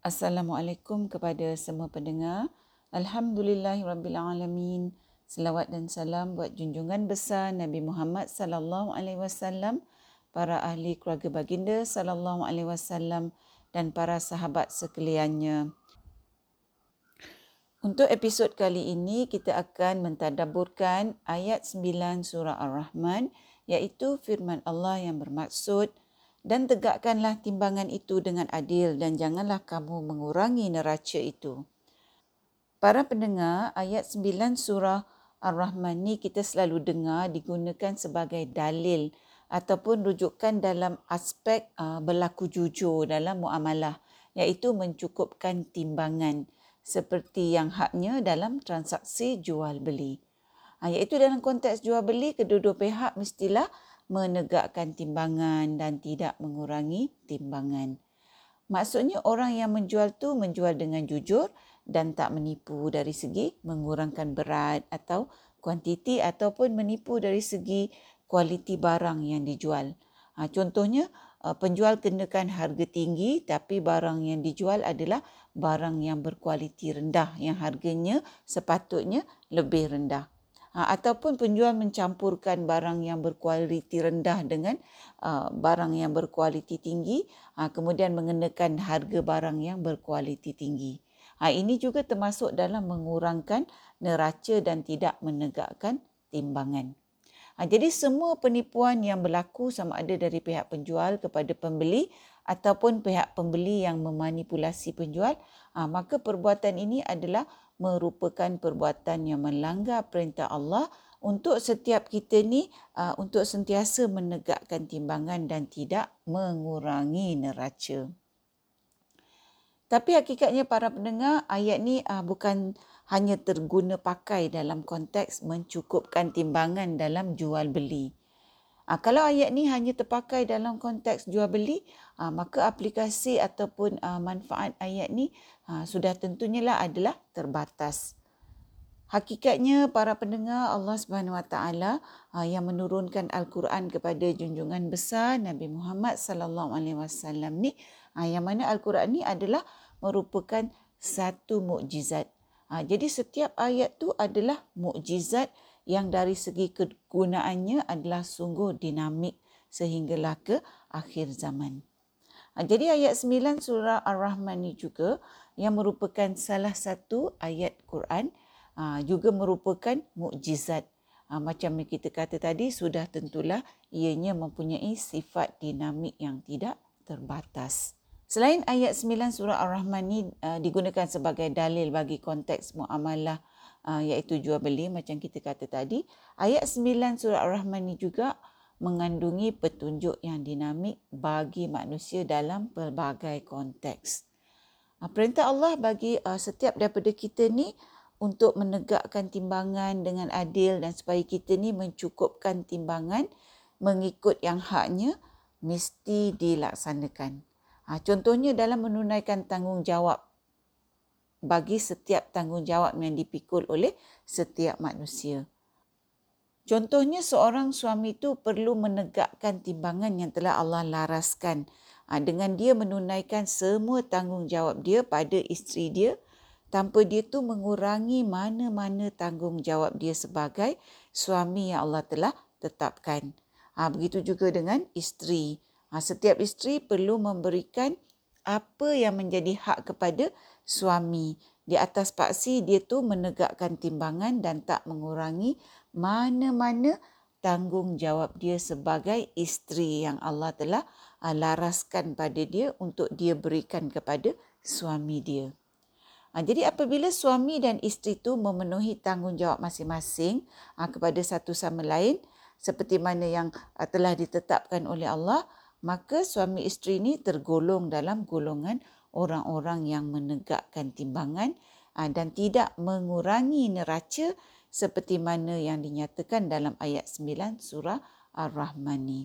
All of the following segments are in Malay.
Assalamualaikum kepada semua pendengar. Alhamdulillahirabbilalamin. Selawat dan salam buat junjungan besar Nabi Muhammad sallallahu alaihi wasallam, para ahli keluarga baginda sallallahu alaihi wasallam dan para sahabat sekaliannya. Untuk episod kali ini kita akan mentadabburkan ayat 9 surah Ar-Rahman iaitu firman Allah yang bermaksud dan tegakkanlah timbangan itu dengan adil dan janganlah kamu mengurangi neraca itu. Para pendengar, ayat 9 surah Ar-Rahman ni kita selalu dengar digunakan sebagai dalil ataupun rujukan dalam aspek uh, berlaku jujur dalam muamalah iaitu mencukupkan timbangan seperti yang haknya dalam transaksi jual beli. Ha, iaitu dalam konteks jual beli kedua-dua pihak mestilah menegakkan timbangan dan tidak mengurangi timbangan. Maksudnya orang yang menjual tu menjual dengan jujur dan tak menipu dari segi mengurangkan berat atau kuantiti ataupun menipu dari segi kualiti barang yang dijual. Ha, contohnya uh, penjual kenakan harga tinggi tapi barang yang dijual adalah barang yang berkualiti rendah yang harganya sepatutnya lebih rendah ha, ataupun penjual mencampurkan barang yang berkualiti rendah dengan uh, barang yang berkualiti tinggi ha, kemudian mengenakan harga barang yang berkualiti tinggi. Ha, ini juga termasuk dalam mengurangkan neraca dan tidak menegakkan timbangan. Ha, jadi semua penipuan yang berlaku sama ada dari pihak penjual kepada pembeli ataupun pihak pembeli yang memanipulasi penjual, ha, maka perbuatan ini adalah merupakan perbuatan yang melanggar perintah Allah untuk setiap kita ni uh, untuk sentiasa menegakkan timbangan dan tidak mengurangi neraca. Tapi hakikatnya para pendengar ayat ni uh, bukan hanya terguna pakai dalam konteks mencukupkan timbangan dalam jual beli. Ha, kalau ayat ni hanya terpakai dalam konteks jual beli, ha, maka aplikasi ataupun ha, manfaat ayat ni ha, sudah tentunya lah adalah terbatas. Hakikatnya para pendengar Allah Subhanahu Wa Taala yang menurunkan Al-Quran kepada junjungan besar Nabi Muhammad sallallahu alaihi wasallam ni yang mana Al-Quran ni adalah merupakan satu mukjizat. Jadi setiap ayat tu adalah mukjizat yang dari segi kegunaannya adalah sungguh dinamik sehinggalah ke akhir zaman. Ha, jadi ayat 9 surah Ar-Rahman ini juga yang merupakan salah satu ayat Quran ha, juga merupakan mukjizat. Ha, macam yang kita kata tadi sudah tentulah ianya mempunyai sifat dinamik yang tidak terbatas. Selain ayat 9 surah Ar-Rahman ini digunakan sebagai dalil bagi konteks muamalah uh, iaitu jual beli macam kita kata tadi ayat 9 surah ar-rahman ni juga mengandungi petunjuk yang dinamik bagi manusia dalam pelbagai konteks uh, perintah Allah bagi uh, setiap daripada kita ni untuk menegakkan timbangan dengan adil dan supaya kita ni mencukupkan timbangan mengikut yang haknya mesti dilaksanakan. Contohnya dalam menunaikan tanggungjawab bagi setiap tanggungjawab yang dipikul oleh setiap manusia. Contohnya seorang suami itu perlu menegakkan timbangan yang telah Allah laraskan ha, dengan dia menunaikan semua tanggungjawab dia pada isteri dia tanpa dia tu mengurangi mana-mana tanggungjawab dia sebagai suami yang Allah telah tetapkan. Ha, begitu juga dengan isteri. Ha, setiap isteri perlu memberikan apa yang menjadi hak kepada suami. Di atas paksi dia tu menegakkan timbangan dan tak mengurangi mana-mana tanggungjawab dia sebagai isteri yang Allah telah ah, laraskan pada dia untuk dia berikan kepada suami dia. Ah, jadi apabila suami dan isteri itu memenuhi tanggungjawab masing-masing ah, kepada satu sama lain seperti mana yang telah ditetapkan oleh Allah, maka suami isteri ini tergolong dalam golongan orang-orang yang menegakkan timbangan ah, dan tidak mengurangi neraca seperti mana yang dinyatakan dalam ayat 9 surah Ar-Rahman ni.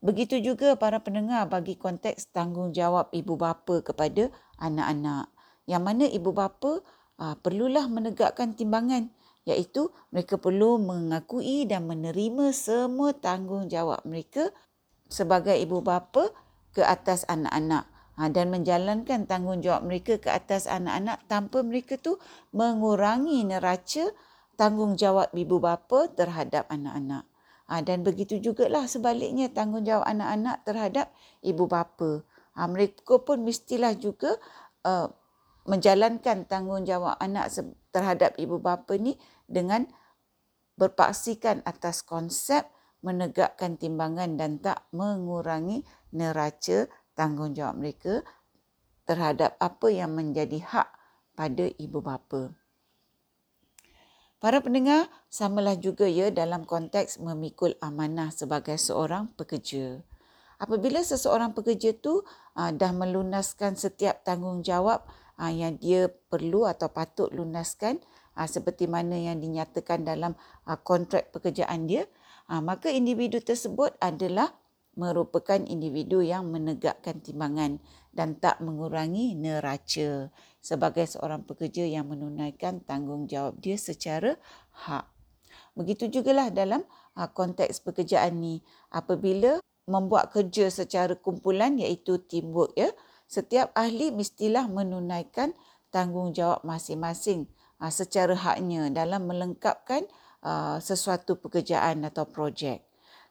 Begitu juga para pendengar bagi konteks tanggungjawab ibu bapa kepada anak-anak. Yang mana ibu bapa uh, perlulah menegakkan timbangan iaitu mereka perlu mengakui dan menerima semua tanggungjawab mereka sebagai ibu bapa ke atas anak-anak ha, dan menjalankan tanggungjawab mereka ke atas anak-anak tanpa mereka tu mengurangi neraca tanggungjawab ibu bapa terhadap anak-anak. Ha, dan begitu jugalah sebaliknya tanggungjawab anak-anak terhadap ibu bapa. Ha, mereka pun mestilah juga uh, menjalankan tanggungjawab anak terhadap ibu bapa ni dengan berpaksikan atas konsep menegakkan timbangan dan tak mengurangi neraca tanggungjawab mereka terhadap apa yang menjadi hak pada ibu bapa. Para pendengar, samalah juga ya dalam konteks memikul amanah sebagai seorang pekerja. Apabila seseorang pekerja tu uh, dah melunaskan setiap tanggungjawab uh, yang dia perlu atau patut lunaskan uh, seperti mana yang dinyatakan dalam uh, kontrak pekerjaan dia, uh, maka individu tersebut adalah merupakan individu yang menegakkan timbangan dan tak mengurangi neraca. Sebagai seorang pekerja yang menunaikan tanggungjawab dia secara hak. Begitu jugalah dalam uh, konteks pekerjaan ni. Apabila membuat kerja secara kumpulan iaitu teamwork ya setiap ahli mestilah menunaikan tanggungjawab masing-masing uh, secara haknya dalam melengkapkan uh, sesuatu pekerjaan atau projek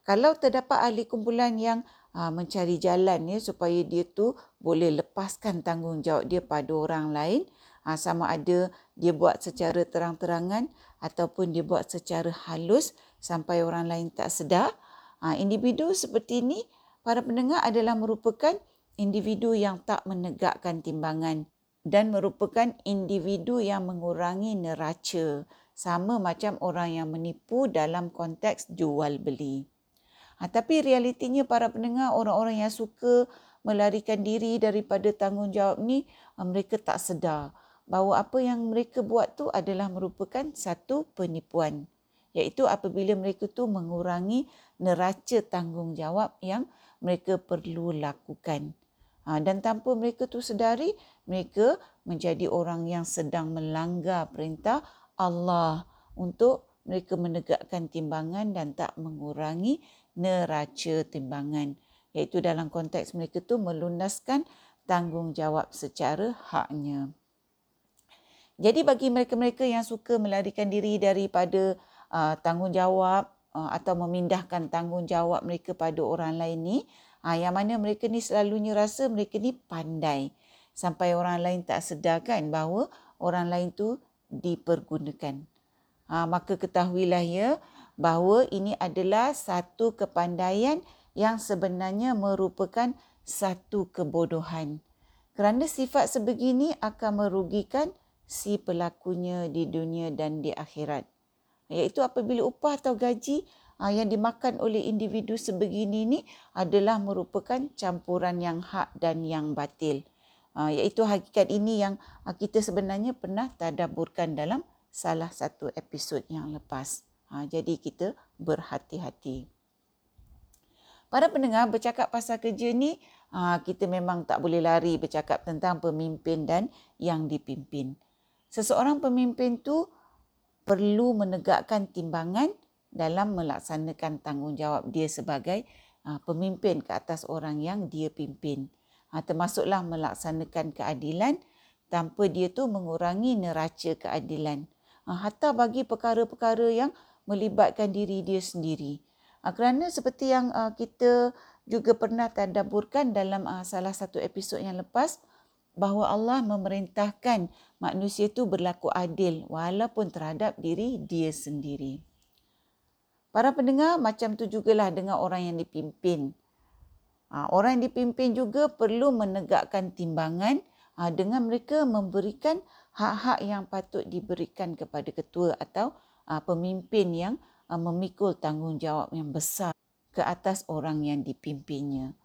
kalau terdapat ahli kumpulan yang uh, mencari jalan ya supaya dia tu boleh lepaskan tanggungjawab dia pada orang lain uh, sama ada dia buat secara terang-terangan ataupun dia buat secara halus sampai orang lain tak sedar uh, individu seperti ini para pendengar adalah merupakan individu yang tak menegakkan timbangan dan merupakan individu yang mengurangi neraca sama macam orang yang menipu dalam konteks jual beli. Ha, tapi realitinya para pendengar orang-orang yang suka melarikan diri daripada tanggungjawab ni ha, mereka tak sedar bahawa apa yang mereka buat tu adalah merupakan satu penipuan iaitu apabila mereka tu mengurangi neraca tanggungjawab yang mereka perlu lakukan. Ha, dan tanpa mereka tu sedari, mereka menjadi orang yang sedang melanggar perintah Allah untuk mereka menegakkan timbangan dan tak mengurangi neraca timbangan iaitu dalam konteks mereka tu melunaskan tanggungjawab secara haknya. Jadi bagi mereka-mereka yang suka melarikan diri daripada uh, tanggungjawab uh, atau memindahkan tanggungjawab mereka pada orang lain ni, uh, yang mana mereka ni selalunya rasa mereka ni pandai sampai orang lain tak sedarkan bahawa orang lain tu dipergunakan. Uh, maka ketahuilah ya, bahawa ini adalah satu kepandaian yang sebenarnya merupakan satu kebodohan. Kerana sifat sebegini akan merugikan si pelakunya di dunia dan di akhirat. Iaitu apabila upah atau gaji ah, yang dimakan oleh individu sebegini ini adalah merupakan campuran yang hak dan yang batil. Ah, iaitu hakikat ini yang ah, kita sebenarnya pernah tadaburkan dalam salah satu episod yang lepas. Ha, jadi kita berhati-hati. Para pendengar bercakap pasal kerja ni, ha, kita memang tak boleh lari bercakap tentang pemimpin dan yang dipimpin. Seseorang pemimpin tu perlu menegakkan timbangan dalam melaksanakan tanggungjawab dia sebagai ha, pemimpin ke atas orang yang dia pimpin. Ha, termasuklah melaksanakan keadilan tanpa dia tu mengurangi neraca keadilan. Ha, hatta bagi perkara-perkara yang melibatkan diri dia sendiri. Uh, kerana seperti yang uh, kita juga pernah tadaburkan dalam uh, salah satu episod yang lepas bahawa Allah memerintahkan manusia itu berlaku adil walaupun terhadap diri dia sendiri. Para pendengar macam tu jugalah dengan orang yang dipimpin. Orang yang dipimpin juga perlu menegakkan timbangan dengan mereka memberikan hak-hak yang patut diberikan kepada ketua atau pemimpin yang uh, memikul tanggungjawab yang besar ke atas orang yang dipimpinnya.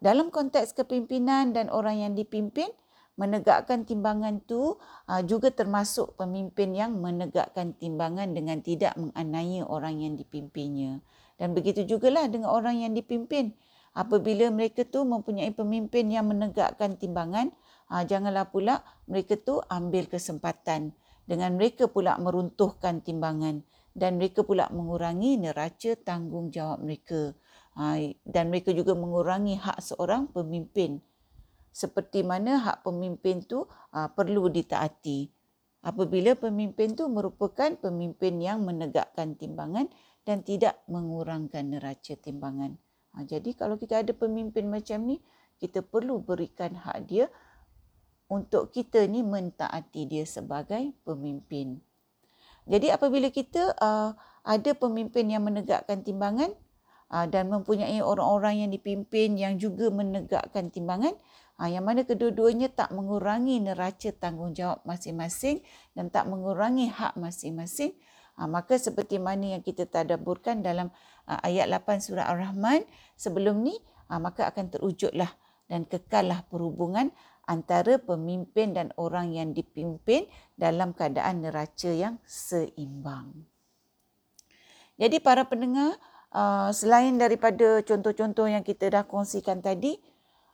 Dalam konteks kepimpinan dan orang yang dipimpin, menegakkan timbangan tu uh, juga termasuk pemimpin yang menegakkan timbangan dengan tidak menganiaya orang yang dipimpinnya. Dan begitu jugalah dengan orang yang dipimpin. Apabila mereka tu mempunyai pemimpin yang menegakkan timbangan, uh, janganlah pula mereka tu ambil kesempatan dengan mereka pula meruntuhkan timbangan dan mereka pula mengurangi neraca tanggungjawab mereka ha, dan mereka juga mengurangi hak seorang pemimpin seperti mana hak pemimpin tu uh, perlu ditaati. Apabila pemimpin tu merupakan pemimpin yang menegakkan timbangan dan tidak mengurangkan neraca timbangan. Ha, jadi kalau kita ada pemimpin macam ni, kita perlu berikan hak dia untuk kita ni mentaati dia sebagai pemimpin. Jadi apabila kita uh, ada pemimpin yang menegakkan timbangan uh, dan mempunyai orang-orang yang dipimpin yang juga menegakkan timbangan, uh, yang mana kedua-duanya tak mengurangi neraca tanggungjawab masing-masing dan tak mengurangi hak masing-masing, uh, maka seperti mana yang kita tadaburkan dalam uh, ayat 8 surah Ar-Rahman sebelum ni, uh, maka akan terwujudlah dan kekallah perhubungan antara pemimpin dan orang yang dipimpin dalam keadaan neraca yang seimbang. Jadi para pendengar, uh, selain daripada contoh-contoh yang kita dah kongsikan tadi,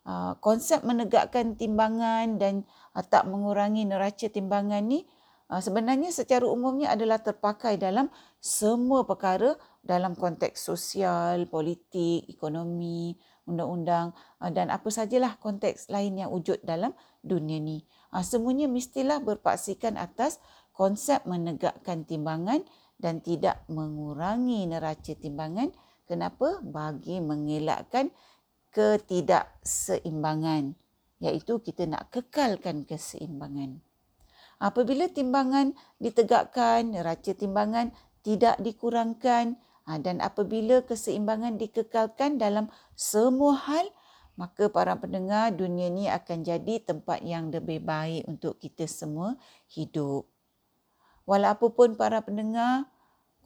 uh, konsep menegakkan timbangan dan uh, tak mengurangi neraca timbangan ni sebenarnya secara umumnya adalah terpakai dalam semua perkara dalam konteks sosial, politik, ekonomi, undang-undang ah, dan apa sajalah konteks lain yang wujud dalam dunia ni. Ah, semuanya mestilah berpaksikan atas konsep menegakkan timbangan dan tidak mengurangi neraca timbangan. Kenapa? Bagi mengelakkan ketidakseimbangan iaitu kita nak kekalkan keseimbangan. Apabila timbangan ditegakkan, neraca timbangan tidak dikurangkan, Ha, dan apabila keseimbangan dikekalkan dalam semua hal, maka para pendengar dunia ini akan jadi tempat yang lebih baik untuk kita semua hidup. Walaupun para pendengar,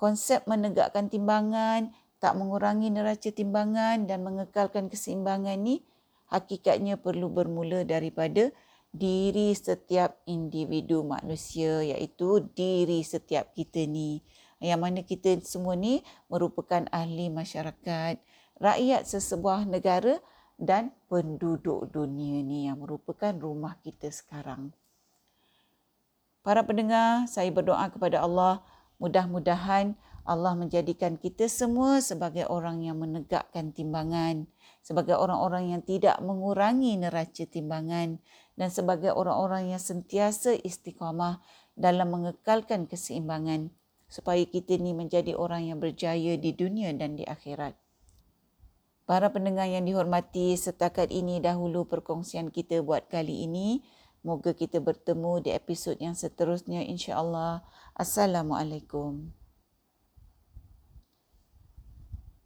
konsep menegakkan timbangan, tak mengurangi neraca timbangan dan mengekalkan keseimbangan ini hakikatnya perlu bermula daripada diri setiap individu manusia iaitu diri setiap kita ni yang mana kita semua ni merupakan ahli masyarakat, rakyat sesebuah negara dan penduduk dunia ni yang merupakan rumah kita sekarang. Para pendengar, saya berdoa kepada Allah mudah-mudahan Allah menjadikan kita semua sebagai orang yang menegakkan timbangan, sebagai orang-orang yang tidak mengurangi neraca timbangan dan sebagai orang-orang yang sentiasa istiqamah dalam mengekalkan keseimbangan supaya kita ni menjadi orang yang berjaya di dunia dan di akhirat. Para pendengar yang dihormati, setakat ini dahulu perkongsian kita buat kali ini. Moga kita bertemu di episod yang seterusnya insya-Allah. Assalamualaikum.